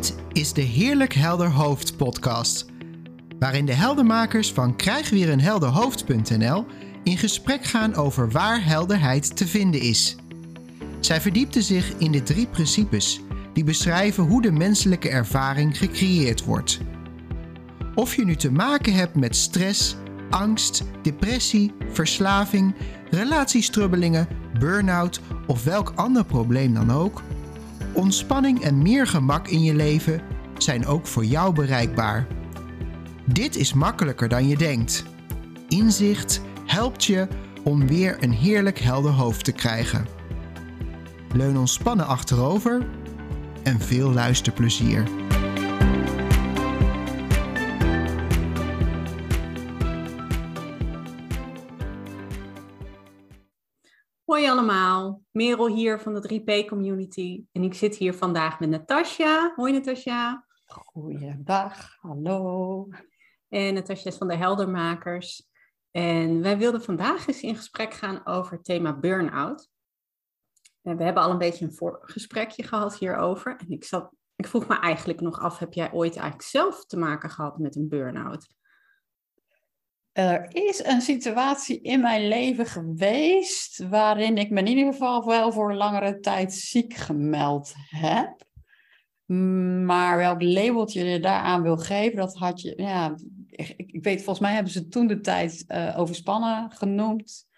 Dit is de Heerlijk Helder Hoofd podcast, waarin de heldermakers van krijgweerenhelderhoofd.nl in gesprek gaan over waar helderheid te vinden is. Zij verdiepten zich in de drie principes die beschrijven hoe de menselijke ervaring gecreëerd wordt. Of je nu te maken hebt met stress, angst, depressie, verslaving, relatiestrubbelingen, burn-out of welk ander probleem dan ook, ontspanning en meer gemak in je leven zijn ook voor jou bereikbaar. Dit is makkelijker dan je denkt. Inzicht helpt je om weer een heerlijk helder hoofd te krijgen. Leun ontspannen achterover en veel luisterplezier. Hoi allemaal, Merel hier van de 3P Community en ik zit hier vandaag met Natasja. Hoi Natasja. Goeiedag, hallo. En Natasja is van de Heldermakers. En wij wilden vandaag eens in gesprek gaan over het thema burn-out. En we hebben al een beetje een voorgesprekje gehad hierover. En ik, zat, ik vroeg me eigenlijk nog af, heb jij ooit eigenlijk zelf te maken gehad met een burn-out? Er is een situatie in mijn leven geweest waarin ik me in ieder geval wel voor langere tijd ziek gemeld heb. Maar welk labeltje je daaraan wil geven, dat had je. Ja, ik, ik weet, volgens mij hebben ze toen de tijd uh, overspannen genoemd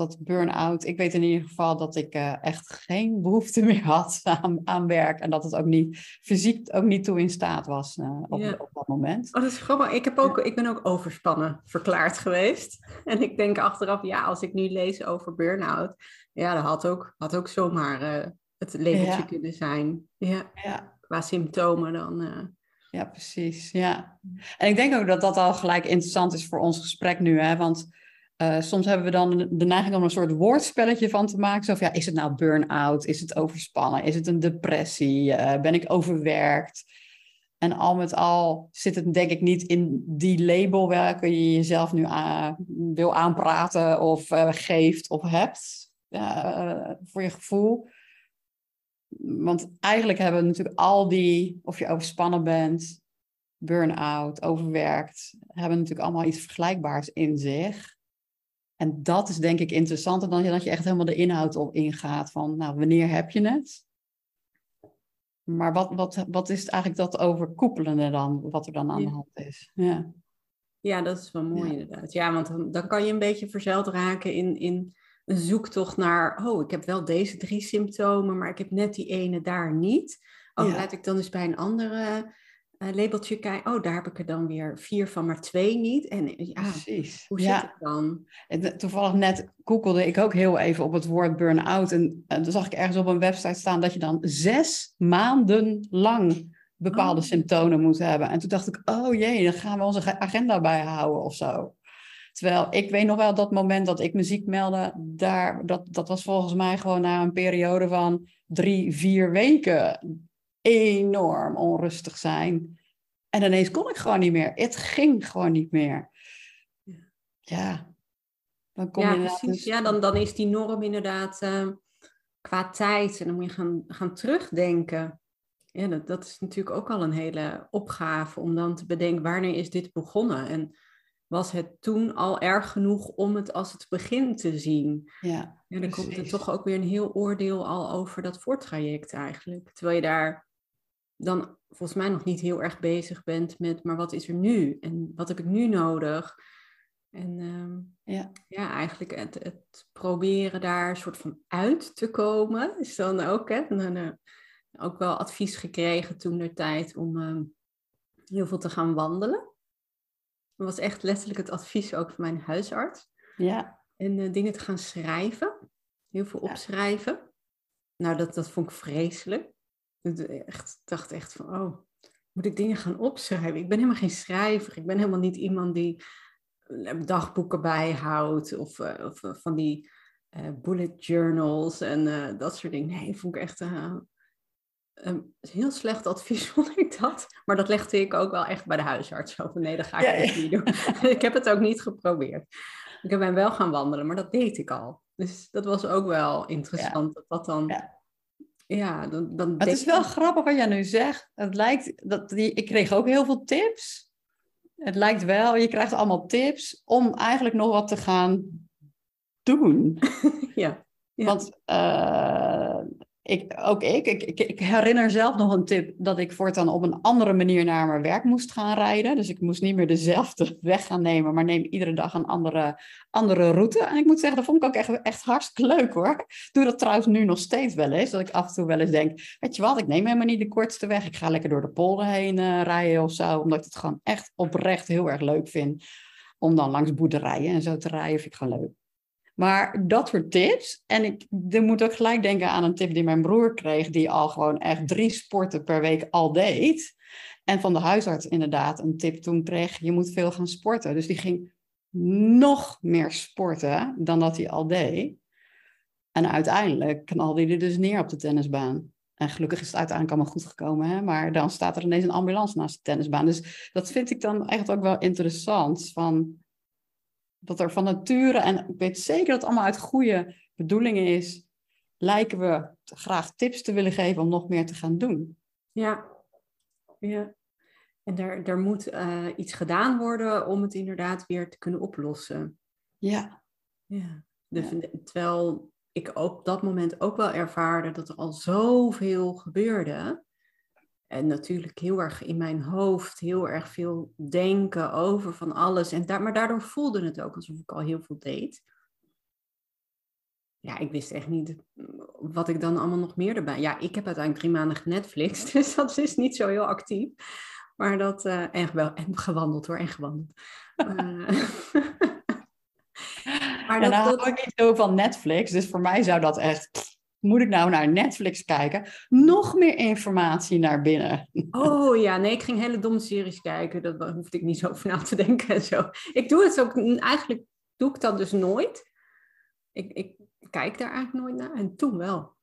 dat burn-out. Ik weet in ieder geval dat ik uh, echt geen behoefte meer had aan, aan werk. En dat het ook niet fysiek ook niet toe in staat was uh, op, Ja. op dat moment. Oh, dat is grappig. Ik, heb ook, ik ben ook overspannen verklaard geweest. En ik denk achteraf, ja, als ik nu lees over burn-out, ja, dat had ook, had ook zomaar eh, het labeltje Ja. kunnen zijn. Ja, Ja, qua symptomen dan. eh. ja, precies. Ja. En ik denk ook dat dat al gelijk interessant is voor ons gesprek nu. Hè? Want eh, soms hebben we dan de neiging om een soort woordspelletje van te maken. Zo ja, is het nou burn-out? Is het overspannen? Is het een depressie? Eh, ben ik overwerkt? En al met al zit het denk ik niet in die label welke je jezelf nu aan, wil aanpraten of eh, geeft of hebt voor je gevoel. Want eigenlijk hebben we natuurlijk al die, of je overspannen bent, burn-out, overwerkt, hebben natuurlijk allemaal iets vergelijkbaars in zich. En dat is denk ik interessanter dan dat je echt helemaal de inhoud op ingaat van, nou, wanneer heb je het? Maar wat, wat, wat is het eigenlijk dat overkoepelende dan, wat er dan aan de hand is? Ja, Ja, dat is wel mooi Ja. inderdaad. Ja, want dan, dan kan je een beetje verzeild raken in, in een zoektocht naar, oh, ik heb wel deze drie symptomen, maar ik heb net die ene daar niet. Oh, Ja. laat ik dan eens bij een andere labeltje kijken. Oh, daar heb ik er dan weer vier van, maar twee niet. En eh, ja, precies. hoe ja. zit het dan? En Toevallig net googelde ik ook heel even op het woord burn-out. En, en toen zag ik ergens op een website staan dat je dan zes maanden lang bepaalde Oh. symptomen moet hebben. En toen dacht ik, oh jee, dan gaan we onze ge- agenda bijhouden of zo. Terwijl ik weet nog wel dat moment dat ik me ziek meldde, daar, dat, dat was volgens mij gewoon na een periode van drie, vier weken enorm onrustig zijn. En ineens kon ik gewoon niet meer. Het ging gewoon niet meer. Ja. Dan kom ja, je precies. Ja, dan, dan is die norm inderdaad eh, qua tijd. En dan moet je gaan, gaan terugdenken. Ja, dat, dat is natuurlijk ook al een hele opgave om dan te bedenken wanneer is dit begonnen? En was het toen al erg genoeg om het als het begin te zien? Ja, Ja, dan komt er toch ook weer een heel oordeel al over dat voortraject eigenlijk. Terwijl je daar dan volgens mij nog niet heel erg bezig bent met, maar wat is er nu? En wat heb ik nu nodig? En ehm, ja, ja, eigenlijk het, het proberen daar een soort van uit te komen. Is dan ook, hè, dan, eh, ook wel advies gekregen toen der tijd om ehm, heel veel te gaan wandelen. Dat was echt letterlijk het advies ook van mijn huisarts. ja, En eh, dingen te gaan schrijven. Heel veel Ja. opschrijven. Nou, dat, dat vond ik vreselijk. Ik echt, dacht echt van, oh, moet ik dingen gaan opschrijven? Ik ben helemaal geen schrijver. Ik ben helemaal niet iemand die eh, dagboeken bijhoudt. Of, eh, of eh, van die bullet journals en dat soort dingen. Nee, vond ik echt een heel slecht advies, vond ik dat. Maar dat legde ik ook wel echt bij de huisarts. Van, nee, dat ga ik Ja, echt ja. niet doen. ik heb het ook niet geprobeerd. Ik ben wel gaan wandelen, maar dat deed ik al. Dus dat was ook wel interessant. Dat dat dan Ja. dan, dan Het is wel grappig wat jij nu zegt. Het lijkt dat die, ik kreeg ook heel veel tips. Het lijkt wel, je krijgt allemaal tips om eigenlijk nog wat te gaan doen. Ja, Ja. Want eh, ik, ook ik, ik, ik, herinner zelf nog een tip dat ik voortaan op een andere manier naar mijn werk moest gaan rijden. Dus ik moest niet meer dezelfde weg gaan nemen, maar neem iedere dag een andere, andere route. En ik moet zeggen, dat vond ik ook echt, echt hartstikke leuk hoor. Ik doe dat trouwens nu nog steeds wel eens. Dat ik af en toe wel eens denk, weet je wat, ik neem helemaal niet de kortste weg. Ik ga lekker door de polder heen eh, rijden of zo. Omdat ik het gewoon echt oprecht heel erg leuk vind. Om dan langs boerderijen en zo te rijden, vind ik gewoon leuk. Maar dat soort tips. En ik ik moet ook gelijk denken aan een tip die mijn broer kreeg, die al gewoon echt drie sporten per week al deed. En van de huisarts inderdaad een tip toen kreeg, je moet veel gaan sporten. Dus die ging nog meer sporten dan dat hij al deed. En uiteindelijk knalde hij er dus neer op de tennisbaan. En gelukkig is het uiteindelijk allemaal goed gekomen. Hè? Maar dan staat er ineens een ambulance naast de tennisbaan. Dus dat vind ik dan echt ook wel interessant. Van, dat er van nature, en ik weet zeker dat het allemaal uit goede bedoelingen is, lijken we graag tips te willen geven om nog meer te gaan doen. ja. ja. En er, er moet eh, iets gedaan worden om het inderdaad weer te kunnen oplossen. Ja, Ja. Dus, Terwijl ik op dat moment ook wel ervaarde dat er al zoveel gebeurde. En natuurlijk heel erg in mijn hoofd, heel erg veel denken over van alles. En daar, maar daardoor voelde het ook alsof ik al heel veel deed. Ja, ik wist echt niet wat ik dan allemaal nog meer erbij. Ja, ik heb uiteindelijk drie maanden Netflix, dus dat is niet zo heel actief. Maar dat, eh, en, wel, en gewandeld hoor, en gewandeld. Eh, maar dat, dat, hou ik niet zo van Netflix. Dus voor mij zou dat echt, moet ik nou naar Netflix kijken? Nog meer informatie naar binnen. Oh ja, nee, ik ging hele domme series kijken. Daar hoefde ik niet zo over na te denken en zo. Ik doe het ook, eigenlijk doe ik dat dus nooit. Ik, ik kijk daar eigenlijk nooit naar en toen wel.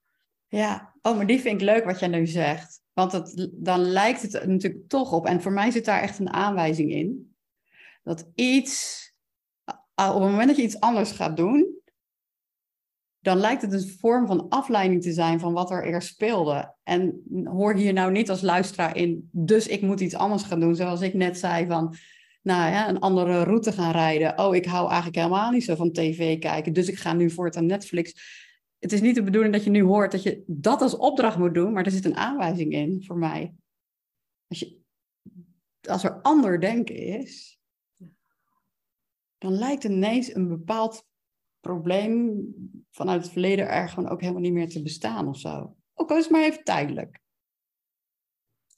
Ja, oh, maar die vind ik leuk wat jij nu zegt. Want het, dan lijkt het natuurlijk toch op. En voor mij zit daar echt een aanwijzing in. Dat iets, op het moment dat je iets anders gaat doen, dan lijkt het een vorm van afleiding te zijn van wat er eerst speelde. En hoor hier nou niet als luisteraar in, dus ik moet iets anders gaan doen. Zoals ik net zei van, nou ja, een andere route gaan rijden. Oh, ik hou eigenlijk helemaal niet zo van tv kijken, dus ik ga nu voortaan Netflix. Het is niet de bedoeling dat je nu hoort dat je dat als opdracht moet doen, maar er zit een aanwijzing in voor mij. Als, je, als er ander denken is, dan lijkt ineens een bepaald probleem vanuit het verleden er gewoon ook helemaal niet meer te bestaan of zo. Ook al is het maar even tijdelijk.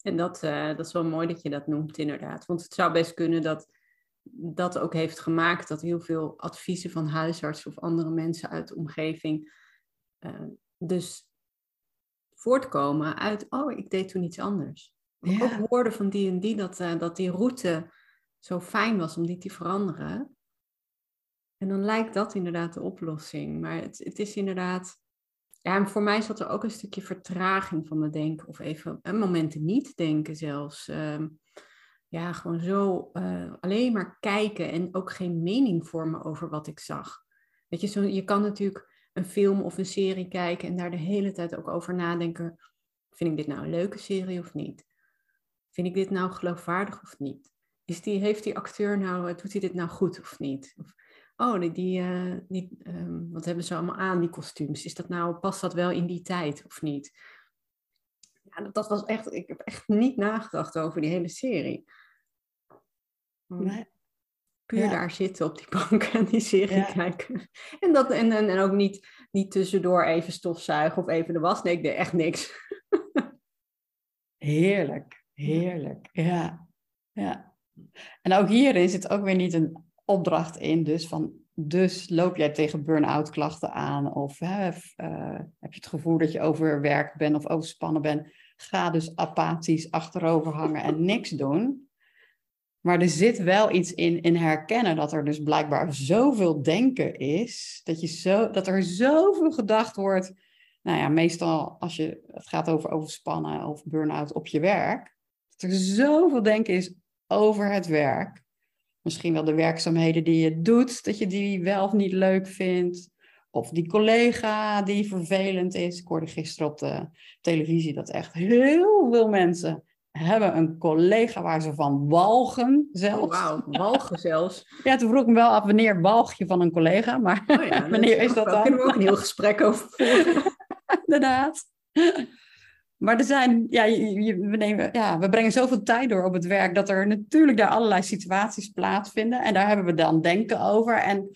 En dat, eh, dat is wel mooi dat je dat noemt, inderdaad. Want het zou best kunnen dat dat ook heeft gemaakt dat heel veel adviezen van huisartsen of andere mensen uit de omgeving eh, dus voortkomen uit, oh, ik deed toen iets anders. Ja. Ook hoorden van die en die dat, eh, dat die route zo fijn was om die te veranderen. En dan lijkt dat inderdaad de oplossing. Maar het, het is inderdaad. Ja, en voor mij zat er ook een stukje vertraging van mijn denken. Of even een momenten niet denken zelfs. Ehm, ja, gewoon zo eh, alleen maar kijken en ook geen mening vormen over wat ik zag. Weet je, zo, je kan natuurlijk een film of een serie kijken en daar de hele tijd ook over nadenken. Vind ik dit nou een leuke serie of niet? Vind ik dit nou geloofwaardig of niet? Is die, heeft die acteur nou, doet hij dit nou goed of niet? Of, oh, die, die, eh, die ehm, wat hebben ze allemaal aan, die kostuums? Is dat nou, past dat wel in die tijd of niet? Ja, dat, dat was echt, ik heb echt niet nagedacht over die hele serie. Nee. Puur Ja. daar zitten op die bank en die serie Ja. kijken. En, dat, en, en, en ook niet, niet tussendoor even stofzuigen of even de was. Nee, ik deed echt niks. Heerlijk, heerlijk. Ja, ja. En ook hierin zit ook weer niet een opdracht in, dus van, dus loop jij tegen burn-out klachten aan of hè, eh, heb je het gevoel dat je overwerkt bent of overspannen bent, ga dus apathisch achterover hangen en niks doen. Maar er zit wel iets in, in herkennen dat er dus blijkbaar zoveel denken is, dat, je zo, dat er zoveel gedacht wordt nou ja, meestal als je het gaat over overspannen of burn-out op je werk, dat er zoveel denken is over het werk. Misschien wel de werkzaamheden die je doet, dat je die wel of niet leuk vindt. Of die collega die vervelend is. Ik hoorde gisteren op de televisie dat echt heel veel mensen hebben een collega waar ze van walgen zelfs. Oh, wauw, walgen zelfs. Ja, toen vroeg ik me wel af wanneer walg je van een collega, maar oh ja, wanneer is dat dan? Daar kunnen we ook een heel gesprek over voeren. Inderdaad. Maar er zijn, ja, we, nemen, ja, we brengen zoveel tijd door op het werk dat er natuurlijk daar allerlei situaties plaatsvinden. En daar hebben we dan denken over. En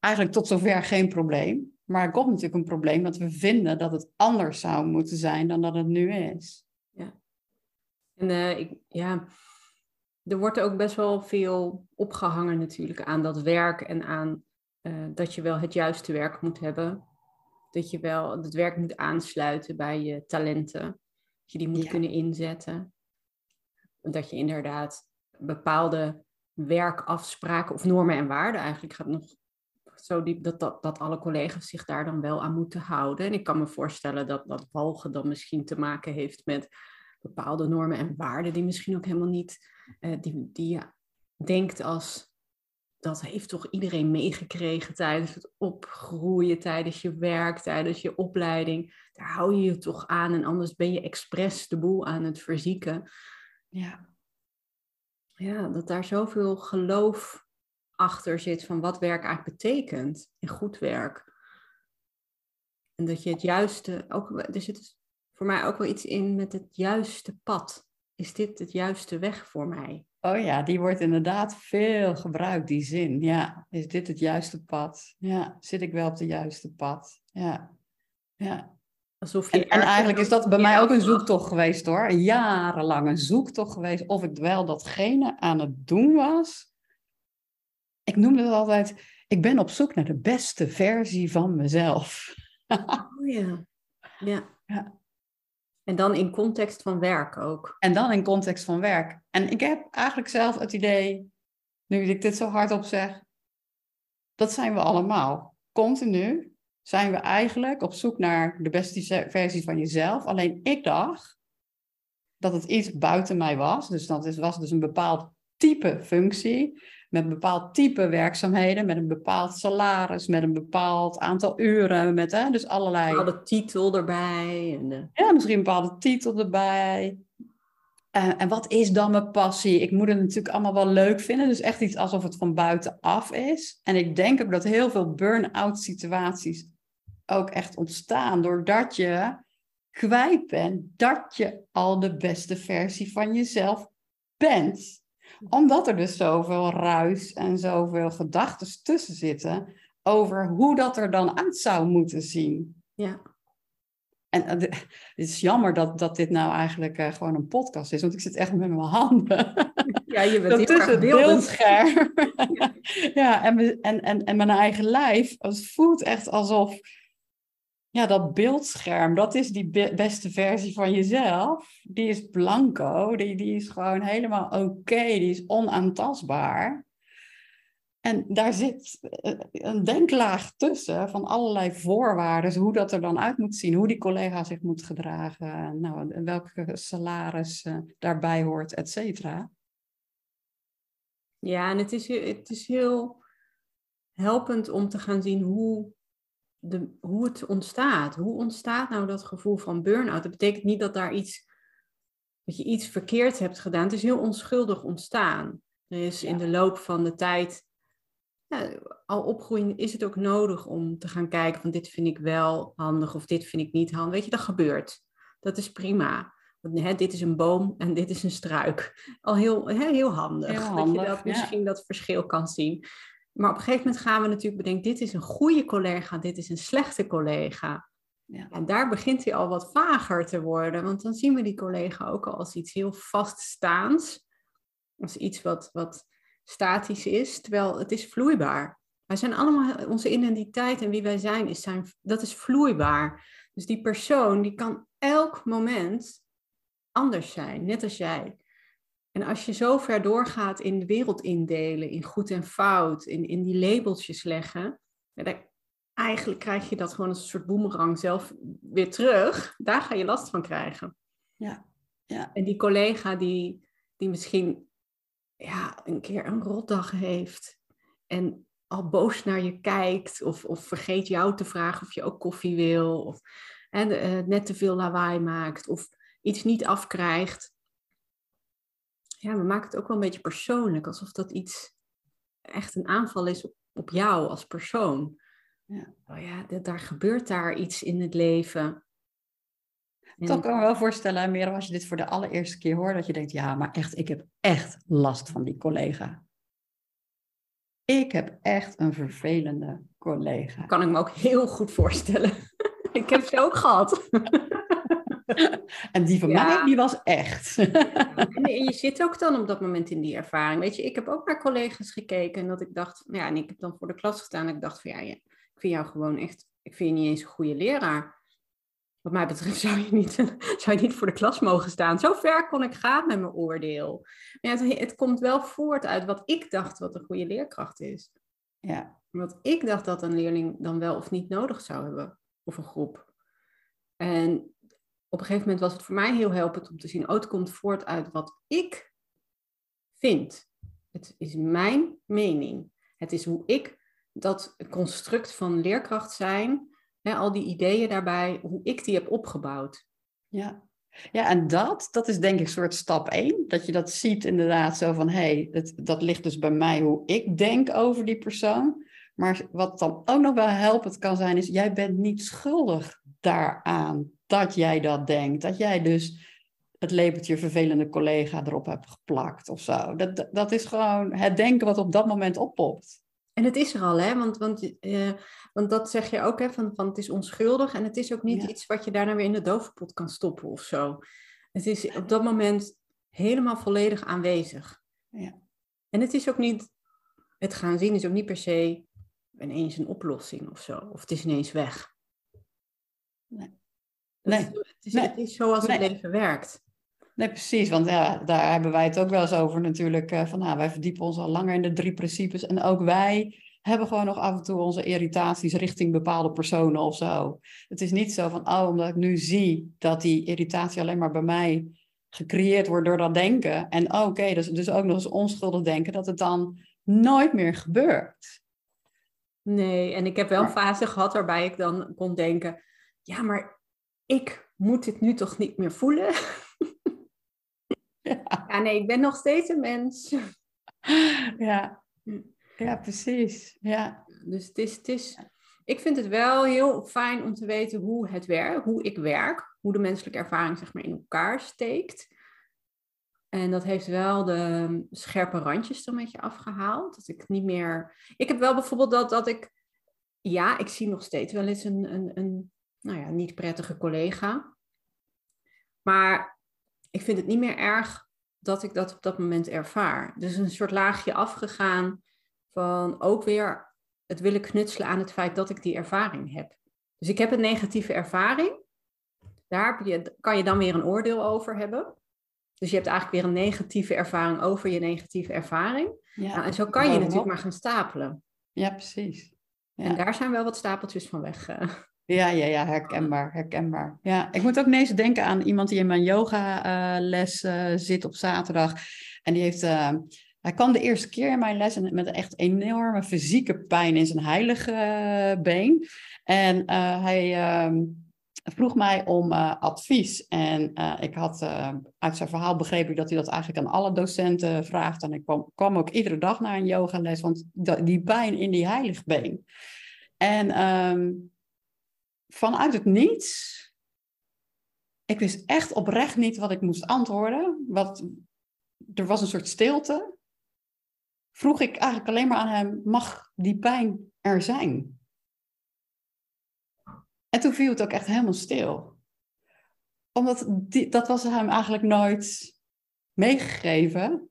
eigenlijk tot zover geen probleem. Maar er komt natuurlijk een probleem dat we vinden dat het anders zou moeten zijn dan dat het nu is. Ja. En uh, ik, ja, er wordt ook best wel veel opgehangen natuurlijk aan dat werk en aan uh, dat je wel het juiste werk moet hebben dat je wel het werk moet aansluiten bij je talenten. Dat je die moet kunnen inzetten. Dat je inderdaad bepaalde werkafspraken of normen en waarden eigenlijk gaat nog zo diep dat, dat, dat alle collega's zich daar dan wel aan moeten houden. En ik kan me voorstellen dat dat walgen dan misschien te maken heeft met bepaalde normen en waarden die misschien ook helemaal niet, uh, die, die je denkt als dat heeft toch iedereen meegekregen tijdens het opgroeien, tijdens je werk, tijdens je opleiding. Daar hou je je toch aan en anders ben je expres de boel aan het verzieken. Ja. Ja, dat daar zoveel geloof achter zit van wat werk eigenlijk betekent en goed werk. En dat je het juiste, ook, er zit voor mij ook wel iets in met het juiste pad. Is dit het juiste weg voor mij? Oh ja, die wordt inderdaad veel gebruikt, die zin. Ja, is dit het juiste pad? Ja, zit ik wel op het juiste pad? Ja, ja. Alsof je en, eigenlijk is dat bij mij ook een zoektocht geweest hoor. Jarenlang een zoektocht geweest of ik wel datgene aan het doen was. Ik noemde het altijd, ik ben op zoek naar de beste versie van mezelf. oh ja. Ja. ja. En dan in context van werk ook. En dan in context van werk. En ik heb eigenlijk zelf het idee, nu ik dit zo hardop zeg, dat zijn we allemaal. Continu zijn we eigenlijk op zoek naar de beste versie van jezelf. Alleen ik dacht dat het iets buiten mij was. Dus dat was dus een bepaald type functie met een bepaald type werkzaamheden, met een bepaald salaris, met een bepaald aantal uren, met hè, dus allerlei... Een bepaalde titel erbij. En, uh... Ja, misschien een bepaalde titel erbij. Uh, en wat is dan mijn passie? Ik moet het natuurlijk allemaal wel leuk vinden. Dus echt iets alsof het van buitenaf is. En ik denk ook dat heel veel burn-out situaties ook echt ontstaan doordat je kwijt bent dat je al de beste versie van jezelf bent omdat er dus zoveel ruis en zoveel gedachten tussen zitten over hoe dat er dan uit zou moeten zien. Ja. En uh, het is jammer dat, dat dit nou eigenlijk uh, gewoon een podcast is, want ik zit echt met mijn handen. Ja, je bent tussen het beeldscherm. ja, ja en, en, en, en mijn eigen lijf. Het voelt echt alsof ja, dat beeldscherm, dat is die beste versie van jezelf. Die is blanco, die, die is gewoon helemaal oké, die is onaantastbaar. En daar zit eh, een denklaag tussen van allerlei voorwaarden, hoe dat er dan uit moet zien, hoe die collega zich moet gedragen, nou, welke salaris uh, daarbij hoort, et cetera. Ja, en het is, het is heel helpend om te gaan zien hoe de, hoe het ontstaat. Hoe ontstaat nou dat gevoel van burn-out? Dat betekent niet dat daar iets, dat je iets verkeerd hebt gedaan. Het is heel onschuldig ontstaan. Er is in de loop van de tijd, ja, al opgroeien, is het ook nodig om te gaan kijken van dit vind ik wel handig of dit vind ik niet handig. Weet je, dat gebeurt. Dat is prima. Hè, dit is een boom en dit is een struik. Al heel, hè, heel handig. Heel handig dat je dat misschien dat verschil kan zien. Maar op een gegeven moment gaan we natuurlijk bedenken, dit is een goede collega, dit is een slechte collega. Ja. En daar begint hij al wat vager te worden, want dan zien we die collega ook al als iets heel vaststaans, als iets wat, wat statisch is, terwijl het is vloeibaar. Wij zijn allemaal, onze identiteit en wie wij zijn, is zijn, dat is vloeibaar. Dus die persoon, die kan elk moment anders zijn, net als jij. En als je zo ver doorgaat in de wereld indelen, in goed en fout, in, in die labeltjes leggen, eigenlijk krijg je dat gewoon als een soort boemerang zelf weer terug. Daar ga je last van krijgen. Ja, ja. En die collega die, die misschien ja, een keer een rotdag heeft en al boos naar je kijkt of, of vergeet jou te vragen of je ook koffie wil of eh, net te veel lawaai maakt of iets niet afkrijgt. Ja, we maken het ook wel een beetje persoonlijk, alsof dat iets echt een aanval is op, op jou als persoon. Ja. Oh ja, daar gebeurt daar iets in het leven. Toch kan ik me wel voorstellen, meer als je dit voor de allereerste keer hoort, dat je denkt, ja, maar echt, ik heb echt last van die collega. Ik heb echt een vervelende collega. kan ik me ook heel goed voorstellen. ik heb ze ook gehad. en die van mij, die was echt. en je zit ook dan op dat moment in die ervaring. Weet je, ik heb ook naar collega's gekeken en dat ik dacht, ja, en ik heb dan voor de klas gestaan en ik dacht van ja, ik vind jou gewoon echt, ik vind je niet eens een goede leraar wat mij betreft zou je, niet, zou je niet voor de klas mogen staan. Zo ver kon ik gaan met mijn oordeel. het, het, komt wel voort uit wat ik dacht wat een goede leerkracht is. Ja. Wat ik dacht dat een leerling dan wel of niet nodig zou hebben. Of een groep. En op een gegeven moment was het voor mij heel helpend om te zien, oh, het komt voort uit wat ik vind. Het is mijn mening. Het is hoe ik dat construct van leerkracht zijn al die ideeën daarbij, hoe ik die heb opgebouwd. Ja. Ja, en dat, dat is denk ik soort stap één. Dat je dat ziet inderdaad zo van, hé, hey, dat ligt dus bij mij hoe ik denk over die persoon. Maar wat dan ook nog wel helpend kan zijn, is jij bent niet schuldig daaraan dat jij dat denkt. Dat jij dus het labeltje vervelende collega erop hebt geplakt of zo. Dat, dat is gewoon het denken wat op dat moment oppopt. En het is er al, hè? Want, want, uh, want dat zeg je ook, hè? Van, van het is onschuldig. En het is ook niet iets wat je daarna weer in de dovenpot kan stoppen of zo. Het is op dat moment helemaal volledig aanwezig. Ja. En het is ook niet, het gaan zien is ook niet per se ineens een oplossing of zo. Of het is ineens weg. Nee. Nee. Het, is, het is zoals het leven werkt. Nee, precies. Want ja, daar hebben wij het ook wel eens over natuurlijk. Uh, van, nou, wij verdiepen ons al langer in de drie principes. En ook wij hebben gewoon nog af en toe onze irritaties richting bepaalde personen of zo. Het is niet zo van, oh, omdat ik nu zie dat die irritatie alleen maar bij mij gecreëerd wordt door dat denken. En oh, oké, dus, dus ook nog eens onschuldig denken, dat het dan nooit meer gebeurt. Nee, en ik heb wel een fase gehad waarbij ik dan kon denken, ja, maar ik moet dit nu toch niet meer voelen? Ja. nee, ik ben nog steeds een mens. Ja, ja precies. Ja. Dus het is, het is, ik vind het wel heel fijn om te weten hoe het werkt, hoe ik werk, hoe de menselijke ervaring zeg maar in elkaar steekt. En dat heeft wel de scherpe randjes er een beetje afgehaald. Dat ik niet meer. Ik heb wel bijvoorbeeld dat, dat ik. Ja, ik zie nog steeds wel eens een, een, een nou ja, niet prettige collega. Maar ik vind het niet meer erg dat ik dat op dat moment ervaar. Dus een soort laagje afgegaan van ook weer het willen knutselen aan het feit dat ik die ervaring heb. Dus ik heb een negatieve ervaring. Daar je, kan je dan weer een oordeel over hebben. Dus je hebt eigenlijk weer een negatieve ervaring over je negatieve ervaring. Ja, nou, en zo kan je natuurlijk maar gaan stapelen. Ja, precies. Ja. En daar zijn wel wat stapeltjes van weg. Ja, ja, ja, herkenbaar, herkenbaar. Ja, ik moet ook ineens denken aan iemand die in mijn yoga-les uh, zit op zaterdag. En die heeft, uh, hij kwam de eerste keer in mijn les met echt enorme fysieke pijn in zijn heilige been. En hij ehm, vroeg mij om advies. En ik had uit zijn verhaal begrepen dat hij dat eigenlijk aan alle docenten vraagt. En ik kwam, ook iedere dag naar een yogales, want die pijn in die heilige been. En... Um, vanuit het niets. Ik wist echt oprecht niet wat ik moest antwoorden. Wat, er was een soort stilte. Vroeg ik eigenlijk alleen maar aan hem: mag die pijn er zijn? En toen viel het ook echt helemaal stil. Omdat die, dat was hem eigenlijk nooit meegegeven.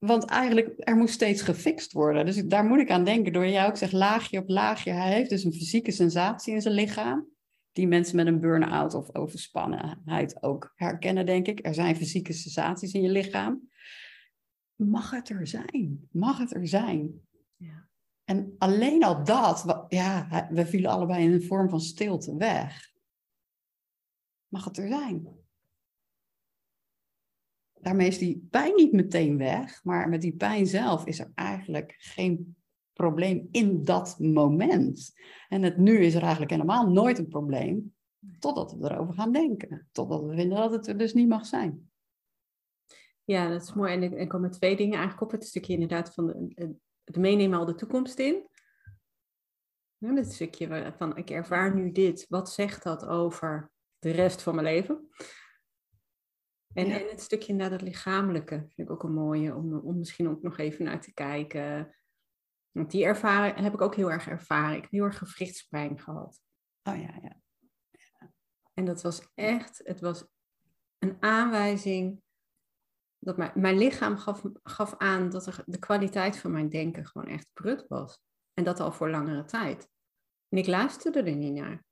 Want eigenlijk, er moest steeds gefixt worden. Dus daar moet ik aan denken. Door jij ook zegt laagje op laagje. Hij heeft dus een fysieke sensatie in zijn lichaam. Die mensen met een burn-out of overspannenheid ook herkennen, denk ik. Er zijn fysieke sensaties in je lichaam. Mag het er zijn? Mag het er zijn? Ja. En alleen al dat, ja, we vielen allebei in een vorm van stilte weg. Mag het er zijn? Daarmee is die pijn niet meteen weg, maar met die pijn zelf is er eigenlijk geen probleem in dat moment. En het nu is er eigenlijk helemaal nooit een probleem, totdat we erover gaan denken. Totdat we vinden dat het er dus niet mag zijn. Ja, dat is mooi. En er komen twee dingen eigenlijk op. Het stukje inderdaad van de, het meenemen al de toekomst in. Ja, stukje van ik ervaar nu dit. Wat zegt dat over de rest van mijn leven? En, en het stukje inderdaad het lichamelijke vind ik ook een mooie om, om misschien ook nog even naar te kijken. Want die ervaring heb ik ook heel erg ervaren. Ik heb heel erg gewrichtspijn gehad. Oh ja, ja. En dat was echt, het was een aanwijzing dat mijn, mijn lichaam gaf, gaf aan dat er, de kwaliteit van mijn denken gewoon echt prut was. En dat al voor langere tijd. En ik luisterde er niet naar.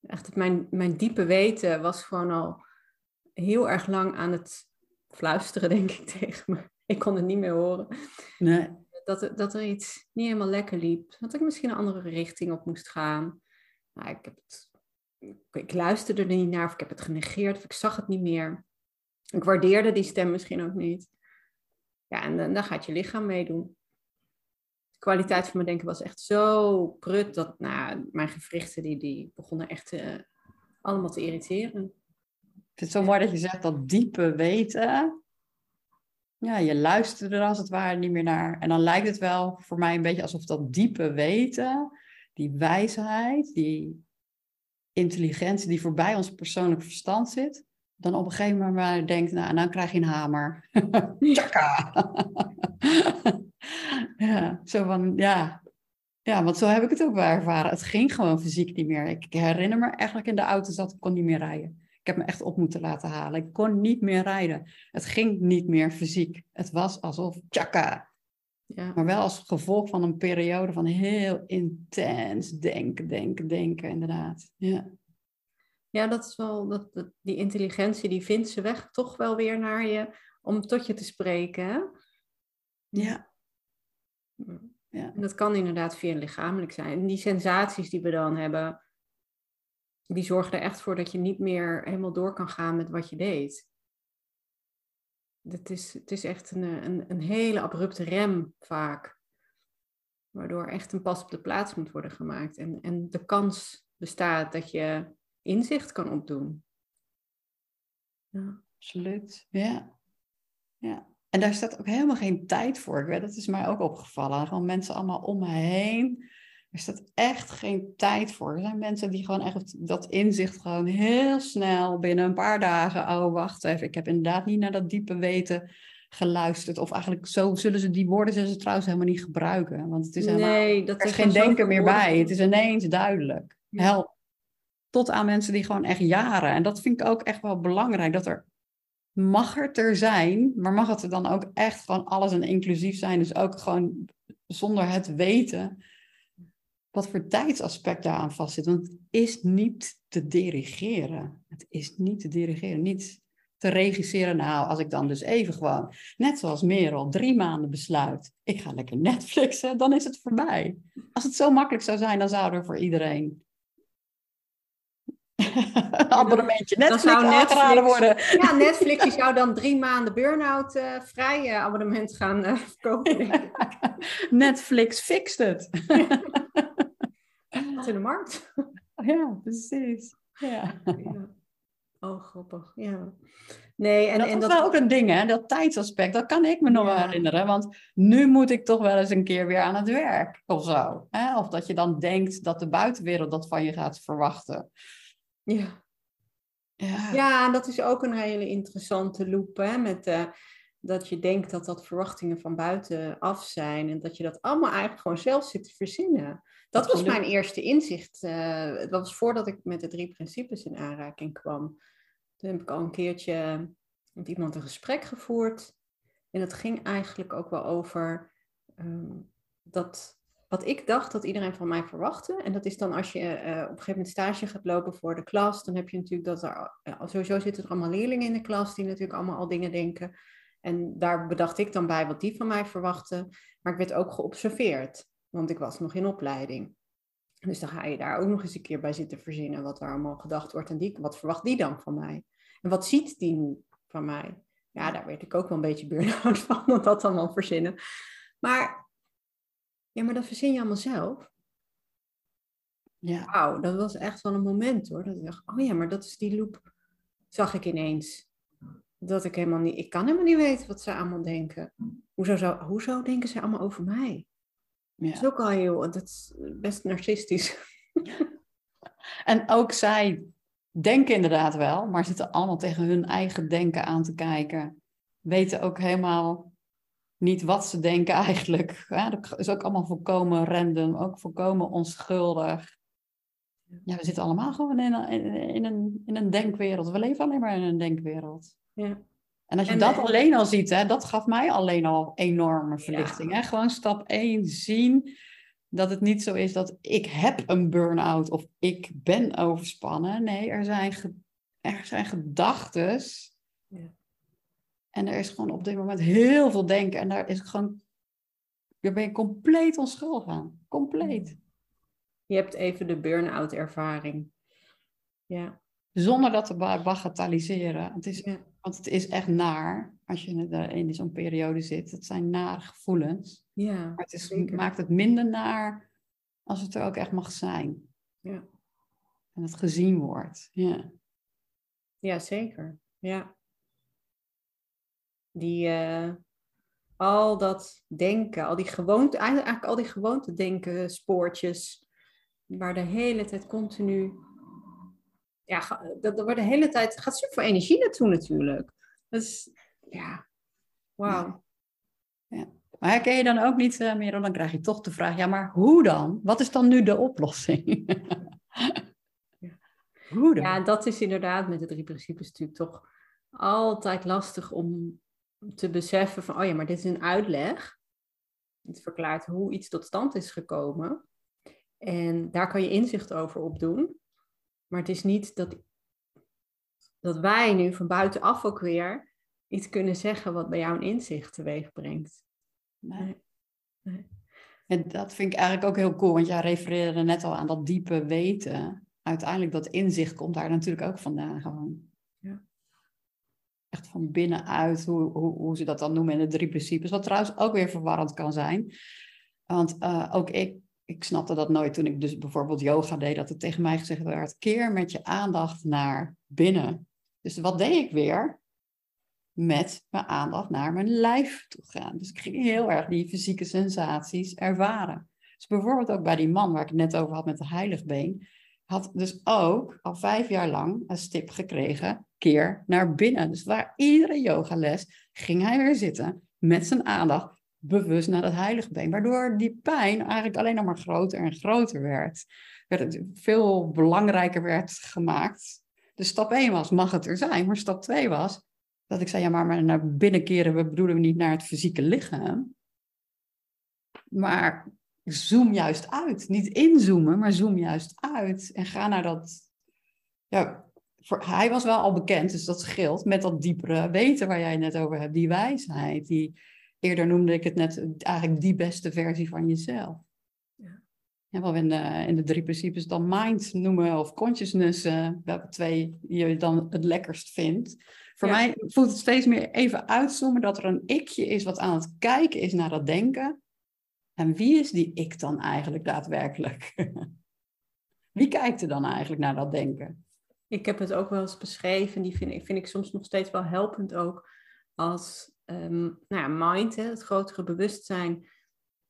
Echt, mijn, mijn diepe weten was gewoon al heel erg lang aan het fluisteren, denk ik, tegen me. Ik kon het niet meer horen. Nee. Dat, er, dat er iets niet helemaal lekker liep. Dat ik misschien een andere richting op moest gaan. Nou, ik, heb het, ik luisterde er niet naar, of ik heb het genegeerd, of ik zag het niet meer. Ik waardeerde die stem misschien ook niet. Ja, en dan, dan gaat je lichaam meedoen. De kwaliteit van mijn denken was echt zo prut dat nou, mijn gewrichten die, die begonnen echt uh, allemaal te irriteren. Ik vind het zo mooi dat je zegt dat diepe weten. Ja, je luistert er als het ware niet meer naar. En dan lijkt het wel voor mij een beetje alsof dat diepe weten, die wijsheid, die intelligentie die voorbij ons persoonlijk verstand zit, dan op een gegeven moment maar denkt, nou, nou krijg je een hamer. Tjaka! ja, zo van, ja. Ja, want zo heb ik het ook wel ervaren. Het ging gewoon fysiek niet meer. Ik herinner me eigenlijk in de auto zat, ik kon niet meer rijden. Ik heb me echt op moeten laten halen. Ik kon niet meer rijden. Het ging niet meer fysiek. Het was alsof tjaka. Ja. Maar wel als gevolg van een periode van heel intens denken, denken, denken, inderdaad. Ja. Ja, dat is wel, dat, dat, die intelligentie die vindt ze weg toch wel weer naar je om tot je te spreken. Hè? Ja. ja. En dat kan inderdaad via lichamelijk zijn. En die sensaties die we dan hebben, die zorgen er echt voor dat je niet meer helemaal door kan gaan met wat je deed. Het is, het is echt een, een, een hele abrupte rem vaak. Waardoor echt een pas op de plaats moet worden gemaakt. En, en de kans bestaat dat je inzicht kan opdoen. Ja. Absoluut, ja. ja. En daar staat ook helemaal geen tijd voor. Dat is mij ook opgevallen. Gewoon mensen allemaal om me heen. Er staat echt geen tijd voor. Er zijn mensen die gewoon echt dat inzicht gewoon heel snel binnen een paar dagen. Oh, wacht even. Ik heb inderdaad niet naar dat diepe weten geluisterd. Of eigenlijk zo zullen ze die woorden zullen ze trouwens helemaal niet gebruiken. Want het is helemaal, nee, dat er is geen denken meer bij. Het is ineens duidelijk. Help tot aan mensen die gewoon echt jaren. En dat vind ik ook echt wel belangrijk. Dat er mag het er zijn, maar mag het er dan ook echt gewoon alles en inclusief zijn. Dus ook gewoon zonder het weten wat voor tijdsaspect daaraan vastzit. Want het is niet te dirigeren. Het is niet te dirigeren, niet te regisseren. Nou, als ik dan dus even gewoon, net zoals Merel, drie maanden besluit, ik ga lekker Netflixen, dan is het voorbij. Als het zo makkelijk zou zijn, dan zou er voor iedereen abonnementje Netflix, zou Netflix worden. Ja, Netflix zou dan drie maanden burn-out uh, vrij uh, abonnement gaan uh, verkopen. Netflix fixt het. In de markt. Ja, precies. Ja. ja. Oh, grappig. Ja. Nee, en, dat en is wel ook een ding, hè? Dat tijdsaspect, dat kan ik me nog wel herinneren. Want nu moet ik toch wel eens een keer weer aan het werk of zo. Hè? Of dat je dan denkt dat de buitenwereld dat van je gaat verwachten. Ja. Ja. ja, en dat is ook een hele interessante loop. Hè, met, uh, dat je denkt dat dat verwachtingen van buitenaf zijn. En dat je dat allemaal eigenlijk gewoon zelf zit te verzinnen. Dat was mijn eerste inzicht. Uh, dat was voordat ik met de drie principes in aanraking kwam. Toen heb ik al een keertje met iemand een gesprek gevoerd. En dat ging eigenlijk ook wel over um, dat wat ik dacht dat iedereen van mij verwachtte. En dat is dan als je uh, op een gegeven moment stage gaat lopen voor de klas, dan heb je natuurlijk dat er, uh, sowieso zitten er allemaal leerlingen in de klas die natuurlijk allemaal al dingen denken. En daar bedacht ik dan bij wat die van mij verwachten. Maar ik werd ook geobserveerd, want ik was nog in opleiding. Dus dan ga je daar ook nog eens een keer bij zitten verzinnen wat er allemaal gedacht wordt. En die, wat verwacht die dan van mij? En wat ziet die van mij? Ja, daar werd ik ook wel een beetje burn-out van, dat dat allemaal verzinnen. Maar Ja, maar dat verzin je allemaal zelf. Ja. Wauw, dat was echt wel een moment hoor. Dat ik dacht, oh ja, maar dat is die loop. Zag ik ineens. Dat ik helemaal niet, ik kan helemaal niet weten wat ze allemaal denken. Hoezo, zou, hoezo denken ze allemaal over mij? Dat is ja. ook al heel, dat is best narcistisch. En ook zij denken inderdaad wel, maar zitten allemaal tegen hun eigen denken aan te kijken. Weten ook helemaal niet wat ze denken eigenlijk. Ja, dat is ook allemaal volkomen random, ook volkomen onschuldig. Ja, we zitten allemaal gewoon in een, in, in een, in een denkwereld. We leven alleen maar in een denkwereld. Ja. En als je En, dat eh, alleen al ziet, hè, dat gaf mij alleen al enorme verlichting. Hè? Gewoon stap 1 zien dat het niet zo is dat ik heb een burn-out of ik ben overspannen. Nee, er zijn, ge- er zijn gedachtes. Ja. En er is gewoon op dit moment heel veel denken. En daar is gewoon, daar ben je compleet onschuldig aan. Compleet. Je hebt even de burn-out ervaring. Ja. Zonder dat te ba- bagatelliseren. Het is, Ja. Want het is echt naar als je in de- in zo'n periode zit. Het zijn nare gevoelens. Ja, Maar het is, maakt het minder naar als het er ook echt mag zijn. Ja. En het gezien wordt. Ja. Ja, zeker. Ja. Die, eh, al dat denken, al die gewoonte, eigenlijk eigenlijk al die gewoonte denken, spoortjes, waar de hele tijd continu, ja, dat, dat waar de hele tijd, gaat super veel energie naartoe natuurlijk. Dus, ja, wauw. Maar herken je dan ook niet, Merel, dan krijg je toch de vraag, ja, maar hoe dan? Wat is dan nu de oplossing? Ja. Hoe dan? Ja, dat is inderdaad met de drie principes natuurlijk toch altijd lastig om te beseffen van, oh ja, maar dit is een uitleg. Het verklaart hoe iets tot stand is gekomen. En daar kan je inzicht over opdoen. Maar het is niet dat, dat wij nu van buitenaf ook weer iets kunnen zeggen wat bij jou een inzicht teweeg brengt. Nee. Nee. En dat vind ik eigenlijk ook heel cool, want jij refereerde net al aan dat diepe weten. Uiteindelijk dat inzicht komt daar natuurlijk ook vandaan gewoon. Ja. Echt van binnenuit, hoe, hoe, hoe ze dat dan noemen in de drie principes. Wat trouwens ook weer verwarrend kan zijn. Want eh, ook ik, ik snapte dat nooit toen ik dus bijvoorbeeld yoga deed, dat er tegen mij gezegd werd, keer met je aandacht naar binnen. Dus wat deed ik weer? Met mijn aandacht naar mijn lijf toe gaan. Dus ik ging heel erg die fysieke sensaties ervaren. Dus bijvoorbeeld ook bij die man waar ik het net over had met de heiligbeen, had dus ook al vijf jaar lang een stip gekregen, keer naar binnen. Dus waar iedere yogales ging hij weer zitten met zijn aandacht bewust naar dat heiligbeen. Waardoor die pijn eigenlijk alleen nog maar groter en groter werd. werd veel belangrijker werd gemaakt. Dus stap 1 was, mag het er zijn? Maar stap 2 was, dat ik zei, ja, maar naar binnen keren, we bedoelen niet naar het fysieke lichaam. Maar zoom juist uit. Niet inzoomen, maar zoom juist uit. En ga naar dat. Ja, hij was wel al bekend, dus dat scheelt. Met dat diepere weten waar jij net over hebt. Die wijsheid. Die, eerder noemde ik het net eigenlijk die beste versie van jezelf. Ja. Ja, wat we in de, in de drie principes dan mind noemen of consciousness, eh, welke twee je dan het lekkerst vindt. Voor Ja. mij voelt het steeds meer even uitzoomen dat er een ikje is wat aan het kijken is naar dat denken. En wie is die ik dan eigenlijk daadwerkelijk? wie kijkt er dan eigenlijk naar dat denken? Ik heb het ook wel eens beschreven, die vind ik, vind ik soms nog steeds wel helpend ook, als ehm, nou ja, mind, hè, het grotere bewustzijn,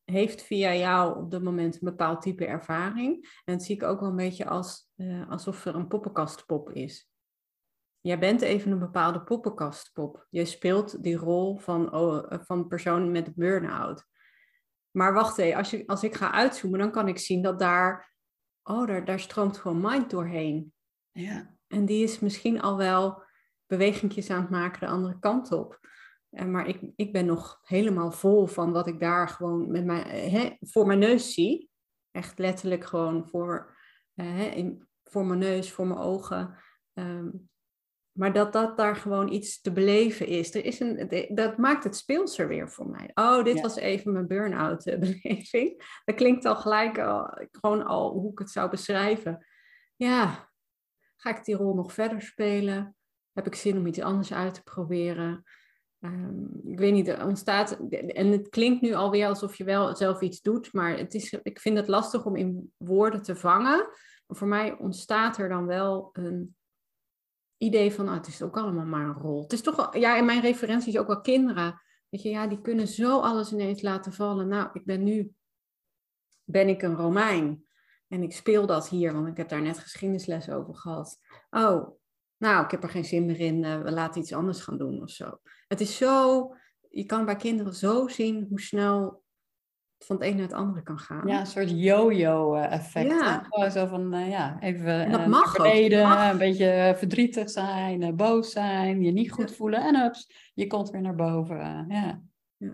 heeft via jou op dat moment een bepaald type ervaring. En dat zie ik ook wel een beetje als, eh, alsof er een poppenkastpop is. Jij bent even een bepaalde poppenkastpop. Je speelt die rol van, oh, eh, van persoon met burn-out. Maar wacht even, als, je, als ik ga uitzoomen, dan kan ik zien dat daar, oh, daar, daar stroomt gewoon mind doorheen. Ja, En die is misschien al wel bewegingjes aan het maken de andere kant op. En maar ik, ik ben nog helemaal vol van wat ik daar gewoon met mijn, hè, voor mijn neus zie. Echt letterlijk gewoon voor, eh, hè, in, voor mijn neus, voor mijn ogen. Ehm, maar dat dat daar gewoon iets te beleven is. Er is een, dat maakt het speelser weer voor mij. Oh, dit Ja. was even mijn burn-out eh, beleving. Dat klinkt al gelijk al, gewoon al hoe ik het zou beschrijven. Ja, ga ik die rol nog verder spelen? Heb ik zin om iets anders uit te proberen? Ehm, ik weet niet, er ontstaat, en het klinkt nu alweer alsof je wel zelf iets doet, maar het is, ik vind het lastig om in woorden te vangen. Maar voor mij ontstaat er dan wel een idee van, ah, het is ook allemaal maar een rol. Het is toch ja, in mijn referenties ook wel kinderen. Weet je, ja, die kunnen zo alles ineens laten vallen. Nou, ik ben nu, ben ik een Romein. En ik speel dat hier, want ik heb daar net geschiedenisles over gehad. Oh, nou, ik heb er geen zin meer in, uh, we laten iets anders gaan doen of zo. Het is zo, je kan bij kinderen zo zien hoe snel het van het een naar het andere kan gaan. Ja, een soort yo-yo effect. Ja. Zo van, uh, ja, even en dat uh, mag beneden, een beetje verdrietig zijn, boos zijn, je niet goed voelen en ups, je komt weer naar boven. ja. ja.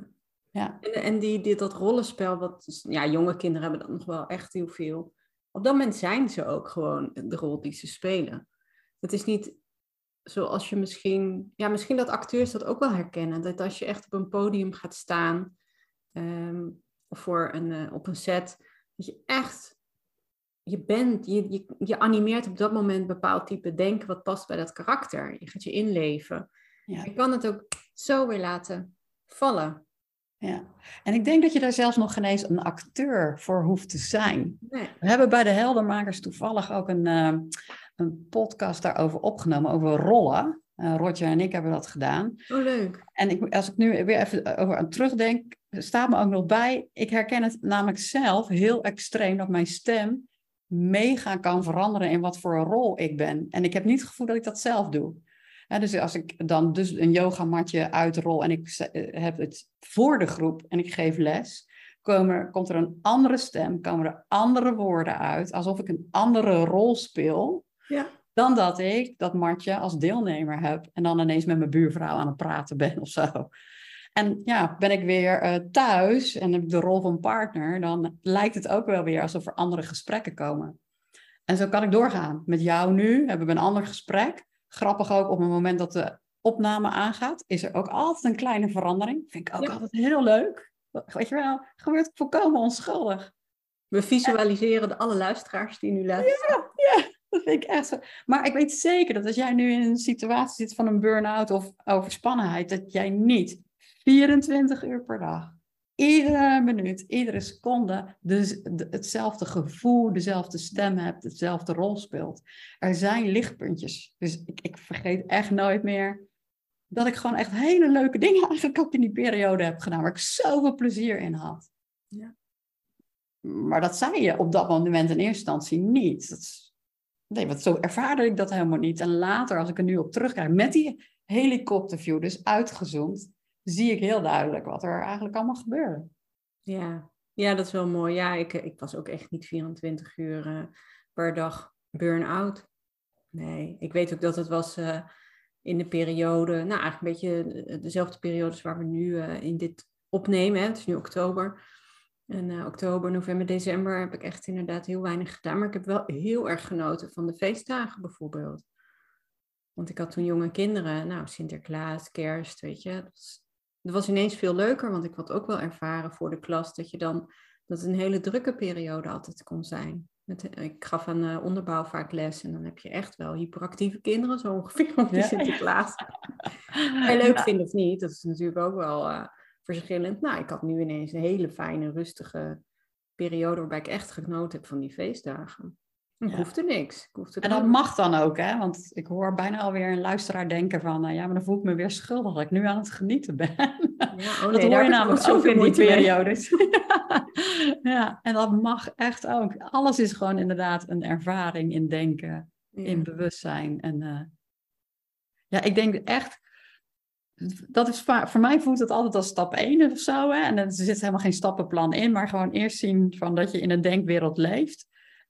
ja. En, en die, die, dat rollenspel, wat, ja, jonge kinderen hebben dat nog wel echt heel veel. Op dat moment zijn ze ook gewoon de rol die ze spelen. Het is niet zoals je misschien, ja, misschien dat acteurs dat ook wel herkennen. Dat als je echt op een podium gaat staan um, of voor een, uh, op een set, dat je echt, je bent, je, je, je animeert op dat moment een bepaald type denken wat past bij dat karakter. Je gaat je inleven. Ja. Je kan het ook zo weer laten vallen. Ja, en ik denk dat je daar zelfs nog geen eens een acteur voor hoeft te zijn. Nee. We hebben bij de Heldermakers toevallig ook een, uh, een podcast daarover opgenomen, over rollen. Uh, Roger en ik hebben dat gedaan. Oh, leuk. En ik, als ik nu weer even over aan terugdenk, staat me ook nog bij. Ik herken het namelijk zelf heel extreem dat mijn stem mega kan veranderen in wat voor een rol ik ben. En ik heb niet het gevoel dat ik dat zelf doe. dus als ik dan dus een yogamatje uitrol en ik eh, heb het voor de groep en ik geef les, komen, komt er een andere stem, komen er andere woorden uit, alsof ik een andere rol speel. Ja. Dan dat ik dat matje als deelnemer heb en dan ineens met mijn buurvrouw aan het praten ben of zo. En ja, ben ik weer uh, thuis en heb ik de rol van partner, dan lijkt het ook wel weer alsof er andere gesprekken komen. En zo kan ik doorgaan. Met jou nu hebben we een ander gesprek. Grappig ook op het moment dat de opname aangaat, is er ook altijd een kleine verandering. Vind ik ook altijd heel leuk. Weet je wel, gebeurt volkomen onschuldig. We visualiseren de alle luisteraars die nu luisteren. Ja, ja. Dat vind ik echt zo. Maar ik weet zeker dat als jij nu in een situatie zit van een burn-out of overspannenheid, dat jij niet 24 uur per dag, iedere minuut, iedere seconde dus hetzelfde gevoel, dezelfde stem hebt, hetzelfde rol speelt. Er zijn lichtpuntjes. Dus ik, ik vergeet echt nooit meer dat ik gewoon echt hele leuke dingen eigenlijk ook in die periode heb gedaan, waar ik zoveel plezier in had. Ja. Maar dat zei je op dat moment in eerste instantie niet. Dat Nee, want zo ervaarde ik dat helemaal niet. En later, als ik er nu op terugkijk, met die helikopterview, dus uitgezoomd, zie ik heel duidelijk wat er eigenlijk allemaal gebeurde. Ja, ja dat is wel mooi. Ja, ik, ik was ook echt niet 24 uur uh, per dag burn-out. Nee, ik weet ook dat het was uh, in de periode, nou eigenlijk een beetje dezelfde periodes waar we nu in dit opnemen. Hè. Het is nu oktober. En uh, oktober, november, december heb ik echt inderdaad heel weinig gedaan. Maar ik heb wel heel erg genoten van de feestdagen bijvoorbeeld. Want ik had toen jonge kinderen, nou Sinterklaas, kerst, weet je. Dat was, dat was ineens veel leuker, want ik had ook wel ervaren voor de klas dat je dan, dat het een hele drukke periode altijd kon zijn. Met, ik gaf aan uh, onderbouw vaak les en dan heb je echt wel hyperactieve kinderen, zo ongeveer, op die Sinterklaas. Heel leuk ja. vind of niet, dat is natuurlijk ook wel... Uh, verschillend. Nou, ik had nu ineens een hele fijne, rustige periode waarbij ik echt genoten heb van die feestdagen. Ik ja. hoefde niks. Ik hoefde en dat mag dan ook, hè? Want ik hoor bijna alweer een luisteraar denken van... Uh, ja, maar dan voel ik me weer schuldig dat ik nu aan het genieten ben. Ja, oh nee, dat hoor je namelijk ook in die periodes. ja, en dat mag echt ook. Alles is gewoon inderdaad een ervaring in denken, in bewustzijn. En uh, ja, ik denk echt dat is voor mij voelt het altijd als stap 1 of zo. Hè? En er zit helemaal geen stappenplan in, maar gewoon eerst zien van dat je in een denkwereld leeft.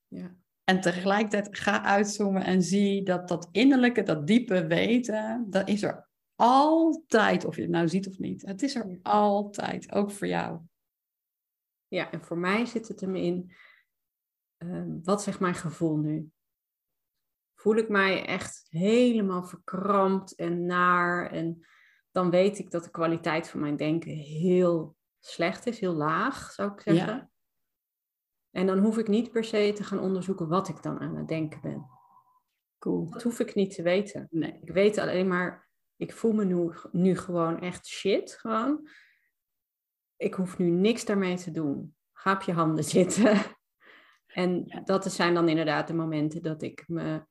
Ja. En tegelijkertijd ga uitzoomen en zie dat dat innerlijke, dat diepe weten, dat is er altijd, of je het nou ziet of niet. Het is er altijd, ook voor jou. Ja, en voor mij zit het hem in, uh, wat zegt mijn gevoel nu? Voel ik mij echt helemaal verkrampt en naar en dan weet ik dat de kwaliteit van mijn denken heel slecht is, heel laag, zou ik zeggen. Ja. En dan hoef ik niet per se te gaan onderzoeken wat ik dan aan het denken ben. Cool. Dat hoef ik niet te weten. Nee. Ik weet alleen maar ik voel me nu, nu gewoon echt shit. Gewoon. Ik hoef nu niks daarmee te doen. Ga op je handen zitten. En dat zijn dan inderdaad de momenten dat ik me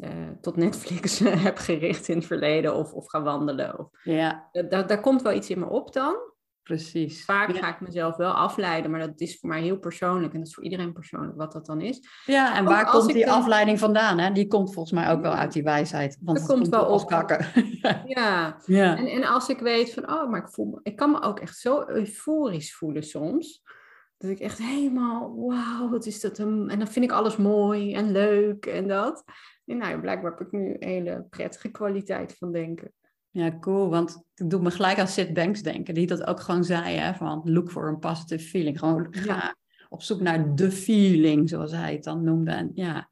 uh, tot Netflix heb gericht in het verleden of, of ga wandelen. Of, ja. daar, daar komt wel iets in me op dan. Precies. Vaak ga ik mezelf wel afleiden, maar dat is voor mij heel persoonlijk. En dat is voor iedereen persoonlijk wat dat dan is. Ja, en waar komt die afleiding vandaan? Hè? Die komt volgens mij ook wel uit die wijsheid. Want dat komt wel op. Kakken. ja. ja. En, en als ik weet van, oh, maar ik voel me, ik kan me ook echt zo euforisch voelen soms. Dat ik echt helemaal, wauw, wat is dat? En dan vind ik alles mooi en leuk en dat. En nou, blijkbaar heb ik nu een hele prettige kwaliteit van denken. Ja, cool. Want ik doe me gelijk aan Sid Banks denken, die dat ook gewoon zei, hè, van look for a positive feeling. Gewoon ga op zoek naar de feeling, zoals hij het dan noemde. En ja,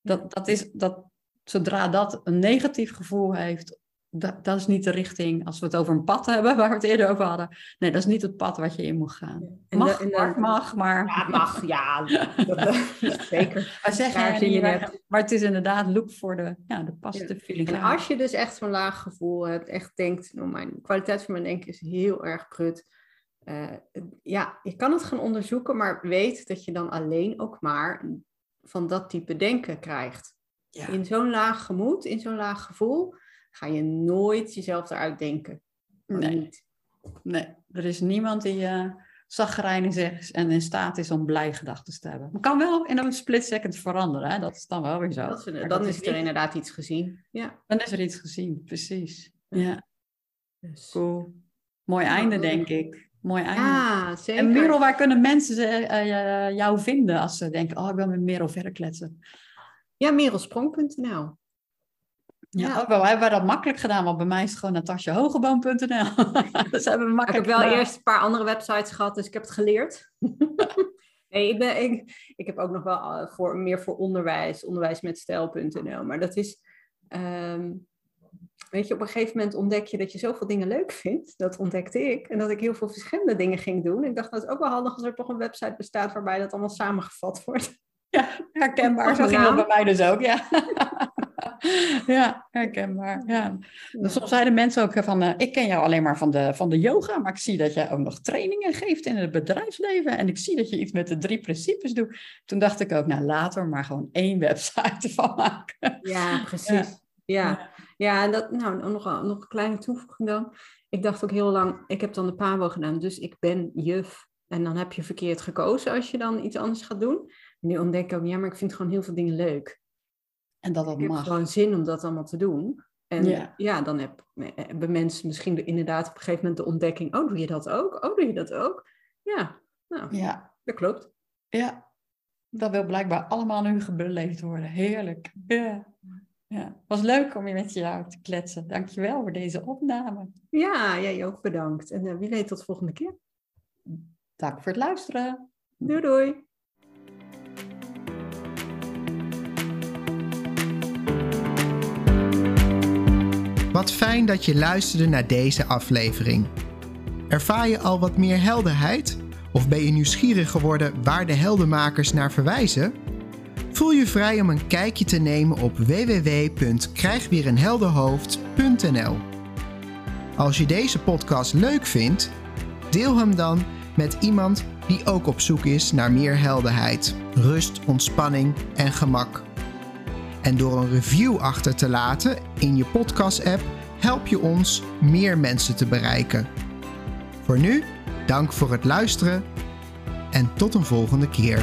dat, dat is, dat, zodra dat een negatief gevoel heeft, dat, dat is niet de richting, als we het over een pad hebben, waar we het eerder over hadden. Nee, dat is niet het pad wat je in moet gaan. En mag, de, en mag, maar... Ja, mag, ja. Dat, zeker. Maar, zeg je net. maar het is inderdaad look voor de, ja, de positive feeling. En als je dus echt zo'n laag gevoel hebt, echt denkt, nou, mijn kwaliteit van mijn denken is heel erg prut. Uh, ja, je kan het gaan onderzoeken, maar weet dat je dan alleen ook maar van dat type denken krijgt. In zo'n laag gemoed, in zo'n laag gevoel, ga je nooit jezelf eruit denken. Nee. Niet. nee, er is niemand die uh, zagrijnig is en in staat is om blij gedachten te hebben. Het kan wel in een split second veranderen, hè? dat is dan wel weer zo. Dat is, dan is, er inderdaad iets gezien. Ja. Dan is er iets gezien, precies. Ja. Dus. Cool. Mooi einde, denk ik. Mooi einde. Ja, zeker. En Merel, waar kunnen mensen uh, jou vinden als ze denken, oh, ik wil met Merel verder kletsen? Ja, merelsprong.nl. Ja, ja. Ook wel, hebben we dat makkelijk gedaan, want bij mij is het gewoon natasjahogeboom.nl. dus hebben we makkelijk Ik heb wel eerst een paar andere websites gehad, dus ik heb het geleerd. nee, ik, ben, ik, ik heb ook nog wel eh, voor, meer voor onderwijs, onderwijsmetstijl.nl. Maar dat is, um, weet je, op een gegeven moment ontdek je dat je zoveel dingen leuk vindt. Dat ontdekte ik. En dat ik heel veel verschillende dingen ging doen. Ik dacht, dat is ook wel handig als er toch een website bestaat waarbij dat allemaal samengevat wordt. Ja, herkenbaar. Zo ging dat bij mij dus ook, ja. ja, herkenbaar. Ja. Dus soms zeiden mensen ook van, uh, ik ken jou alleen maar van de, van de yoga, maar ik zie dat jij ook nog trainingen geeft in het bedrijfsleven en ik zie dat je iets met de drie principes doet. Toen dacht ik ook, nou later maar gewoon één website van maken. Ja, precies. Ja, ja. en dat, nou, nog, nog een kleine toevoeging dan. Ik dacht ook heel lang, ik heb dan de PABO gedaan, dus ik ben juf. En dan heb je verkeerd gekozen als je dan iets anders gaat doen. nu ontdek ik ook, ja, maar ik vind gewoon heel veel dingen leuk. En dat dat ik mag. heb gewoon zin om dat allemaal te doen. En ja, ja dan heb, hebben mensen misschien inderdaad op een gegeven moment de ontdekking, oh, doe je dat ook? Oh, doe je dat ook? Ja, nou, ja. dat klopt. Ja, dat wil blijkbaar allemaal nu beleefd worden. Heerlijk. Ja. Ja, was leuk om je met jou te kletsen. Dankjewel voor deze opname. Ja, jij ook bedankt. En uh, wie weet tot de volgende keer. Dank voor het luisteren. Doei doei. Wat fijn dat je luisterde naar deze aflevering. Ervaar je al wat meer helderheid? Of ben je nieuwsgierig geworden waar de heldenmakers naar verwijzen? Voel je vrij om een kijkje te nemen op www.krijgweerenhelderhoofd.nl. Als je deze podcast leuk vindt, deel hem dan met iemand die ook op zoek is naar meer helderheid, rust, ontspanning en gemak. En door een review achter te laten in je podcast-app help je ons meer mensen te bereiken. Voor nu, dank voor het luisteren en tot een volgende keer.